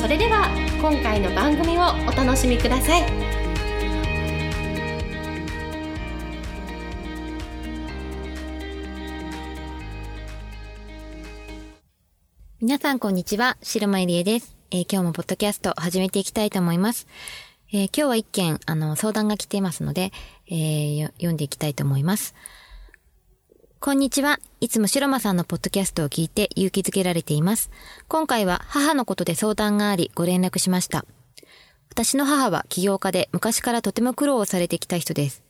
それでは今回の番組をお楽しみください皆さんこんにちは、白間入江です、えー、今日もポッドキャスト始めていきたいと思います。えー、今日は一件、あの、相談が来ていますので、えー、読んでいきたいと思います。こんにちは。いつも白間さんのポッドキャストを聞いて勇気づけられています。今回は母のことで相談がありご連絡しました。私の母は起業家で昔からとても苦労をされてきた人です。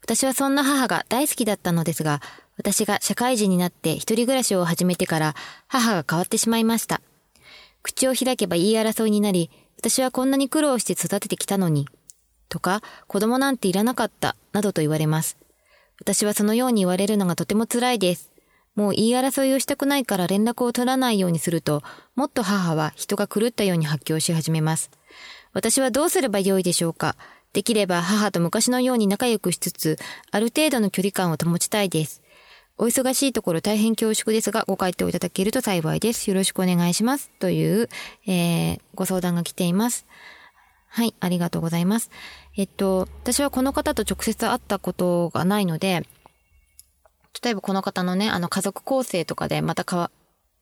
私はそんな母が大好きだったのですが、私が社会人になって一人暮らしを始めてから母が変わってしまいました。口を開けば言い争いになり、私はこんなに苦労して育ててきたのに、とか、子供なんていらなかった、などと言われます。私はそのように言われるのがとても辛いです。もう言い争いをしたくないから連絡を取らないようにすると、もっと母は人が狂ったように発狂し始めます。私はどうすればよいでしょうかできれば母と昔のように仲良くしつつ、ある程度の距離感を保ちたいです。お忙しいところ大変恐縮ですが、ご回答いただけると幸いです。よろしくお願いします。という、えー、ご相談が来ています。はい、ありがとうございます。えっと、私はこの方と直接会ったことがないので、例えばこの方のね、あの家族構成とかでまたかわ、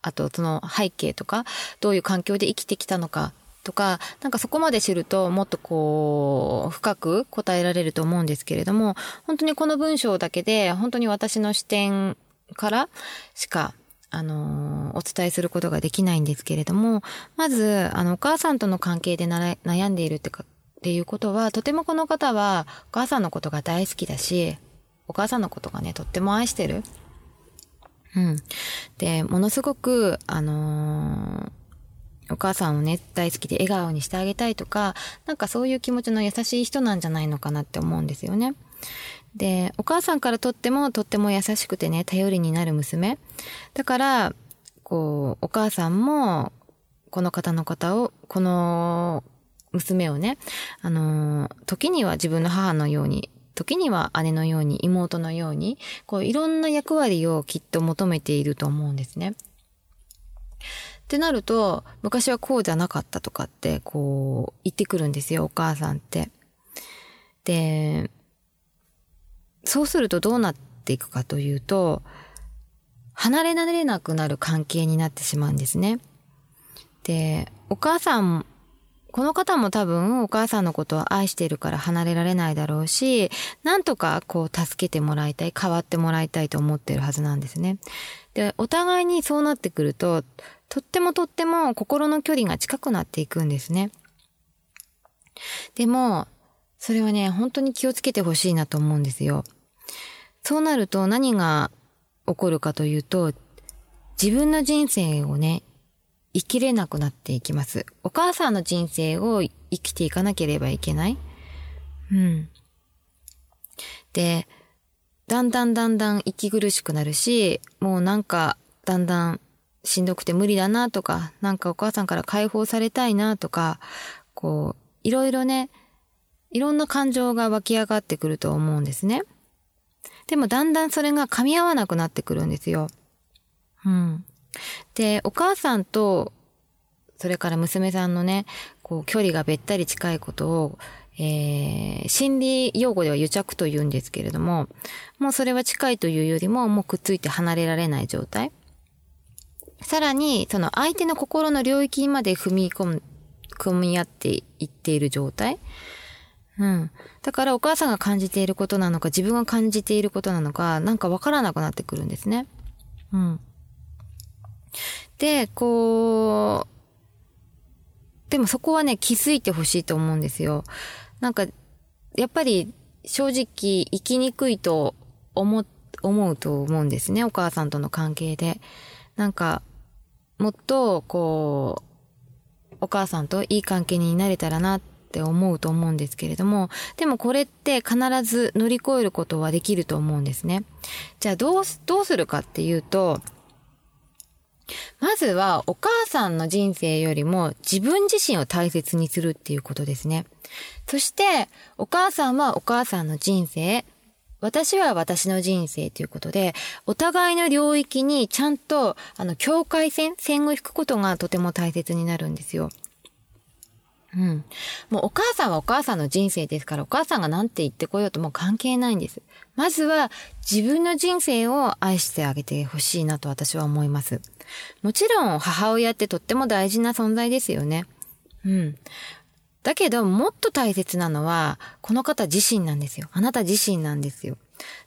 あとその背景とか、どういう環境で生きてきたのかとか、なんかそこまで知るともっとこう、深く答えられると思うんですけれども、本当にこの文章だけで、本当に私の視点からしかあの、お伝えすることができないんですけれども、まず、あの、お母さんとの関係で悩んでいるってか、っていうことは、とてもこの方は、お母さんのことが大好きだし、お母さんのことがね、とっても愛してる。うん。で、ものすごく、あのー、お母さんをね、大好きで笑顔にしてあげたいとか、なんかそういう気持ちの優しい人なんじゃないのかなって思うんですよね。で、お母さんからとってもとっても優しくてね、頼りになる娘。だから、こう、お母さんも、この方の方を、この娘をね、あの、時には自分の母のように、時には姉のように、妹のように、こう、いろんな役割をきっと求めていると思うんですね。ってなると、昔はこうじゃなかったとかって、こう、言ってくるんですよ、お母さんって。で、そうするとどうなっていくかというと、離れられなくなる関係になってしまうんですね。で、お母さん、この方も多分お母さんのことを愛しているから離れられないだろうし、なんとかこう助けてもらいたい、変わってもらいたいと思ってるはずなんですね。で、お互いにそうなってくると、とってもとっても心の距離が近くなっていくんですね。でも、それはね、本当に気をつけてほしいなと思うんですよ。そうなると何が起こるかというと、自分の人生をね、生きれなくなっていきます。お母さんの人生を生きていかなければいけない。うん。で、だんだんだんだん息苦しくなるし、もうなんか、だんだんしんどくて無理だなとか、なんかお母さんから解放されたいなとか、こう、いろいろね、いろんな感情が湧き上がってくると思うんですね。でもだんだんそれが噛み合わなくなってくるんですよ。うん。で、お母さんと、それから娘さんのね、こう、距離がべったり近いことを、えー、心理用語では癒着と言うんですけれども、もうそれは近いというよりも、もうくっついて離れられない状態。さらに、その相手の心の領域まで踏み込む、組み合っていっている状態。うん。だからお母さんが感じていることなのか、自分が感じていることなのか、なんかわからなくなってくるんですね。うん。で、こう、でもそこはね、気づいてほしいと思うんですよ。なんか、やっぱり正直生きにくいと思、思うと思うんですね。お母さんとの関係で。なんか、もっと、こう、お母さんといい関係になれたらなってって思うと思うんですけれども、でもこれって必ず乗り越えることはできると思うんですね。じゃあどう、どうするかっていうと、まずはお母さんの人生よりも自分自身を大切にするっていうことですね。そして、お母さんはお母さんの人生、私は私の人生ということで、お互いの領域にちゃんと、あの、境界線、線を引くことがとても大切になるんですよ。うん。もうお母さんはお母さんの人生ですから、お母さんが何て言ってこようともう関係ないんです。まずは自分の人生を愛してあげてほしいなと私は思います。もちろん母親ってとっても大事な存在ですよね。うん。だけど、もっと大切なのは、この方自身なんですよ。あなた自身なんですよ。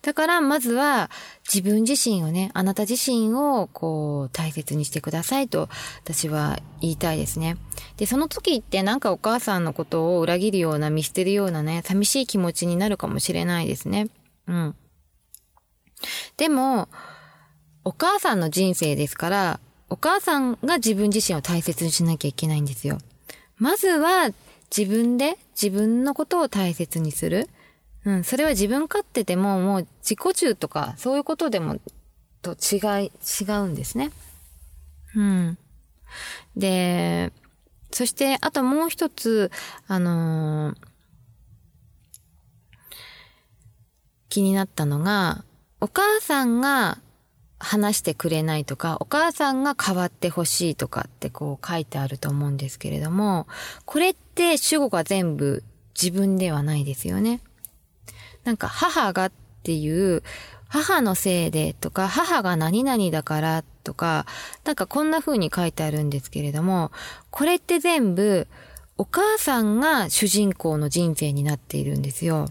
だから、まずは、自分自身をね、あなた自身を、こう、大切にしてくださいと、私は言いたいですね。で、その時ってなんかお母さんのことを裏切るような、見捨てるようなね、寂しい気持ちになるかもしれないですね。うん。でも、お母さんの人生ですから、お母さんが自分自身を大切にしなきゃいけないんですよ。まずは自分で自分のことを大切にする。うん、それは自分勝手でももう自己中とかそういうことでもと違い、違うんですね。うん。で、そしてあともう一つ、あのー、気になったのが、お母さんが話してくれないとか、お母さんが変わってほしいとかってこう書いてあると思うんですけれども、これって主語が全部自分ではないですよね。なんか母がっていう、母のせいでとか、母が何々だからとか、なんかこんな風に書いてあるんですけれども、これって全部お母さんが主人公の人生になっているんですよ。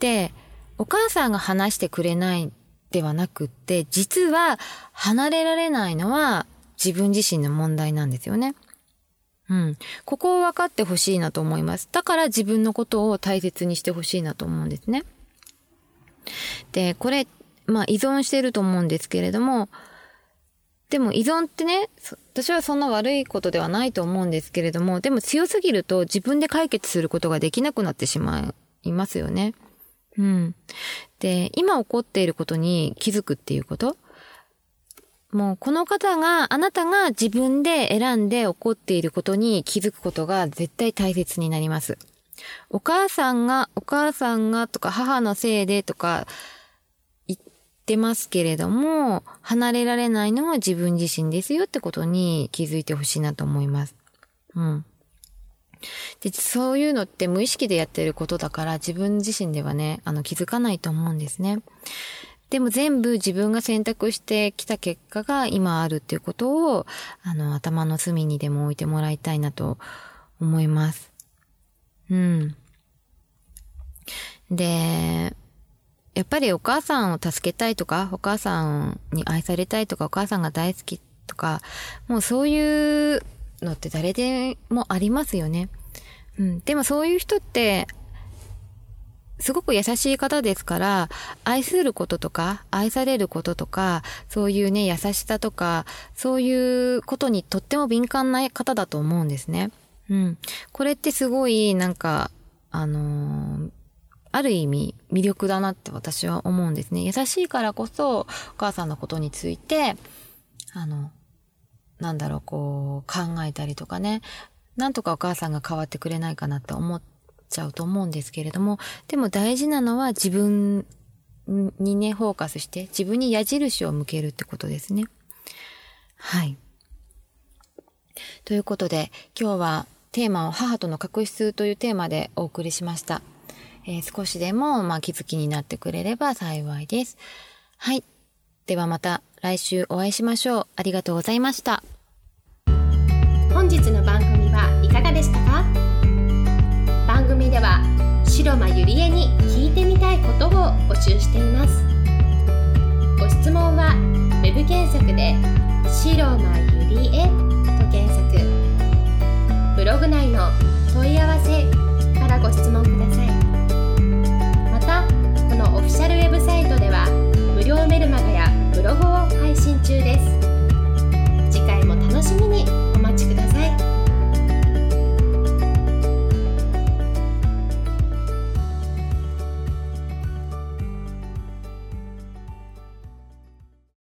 で、お母さんが話してくれないではなくって、実は離れられないのは自分自身の問題なんですよね。うん。ここを分かってほしいなと思います。だから自分のことを大切にしてほしいなと思うんですね。で、これ、まあ依存してると思うんですけれども、でも依存ってね、私はそんな悪いことではないと思うんですけれども、でも強すぎると自分で解決することができなくなってしまいますよね。うん。で、今起こっていることに気づくっていうこともうこの方が、あなたが自分で選んで起こっていることに気づくことが絶対大切になります。お母さんが、お母さんがとか母のせいでとか言ってますけれども、離れられないのは自分自身ですよってことに気づいてほしいなと思います。うん。で、そういうのって無意識でやってることだから自分自身ではね、あの気づかないと思うんですね。でも全部自分が選択してきた結果が今あるっていうことを、あの、頭の隅にでも置いてもらいたいなと思います。うん。で、やっぱりお母さんを助けたいとか、お母さんに愛されたいとか、お母さんが大好きとか、もうそういうのって誰でもありますよね。うん。でもそういう人って、すごく優しい方ですから、愛することとか、愛されることとか、そういうね、優しさとか、そういうことにとっても敏感な方だと思うんですね。うん。これってすごい、なんか、あのー、ある意味魅力だなって私は思うんですね。優しいからこそ、お母さんのことについて、あの、なんだろう、こう、考えたりとかね、なんとかお母さんが変わってくれないかなって思ってちゃうと思うんですけれども、でも大事なのは自分にね、フォーカスして、自分に矢印を向けるってことですね。はい。ということで、今日はテーマを母との確執というテーマでお送りしました。えー、少しでも、まあ、気づきになってくれれば幸いです。はい。ではまた来週お会いしましょう。ありがとうございました。本日の番組ことを募集しています。ご質問は web 検索で「白間ゆりえ」と検索。ブログ内の問い合わせからご質問ください。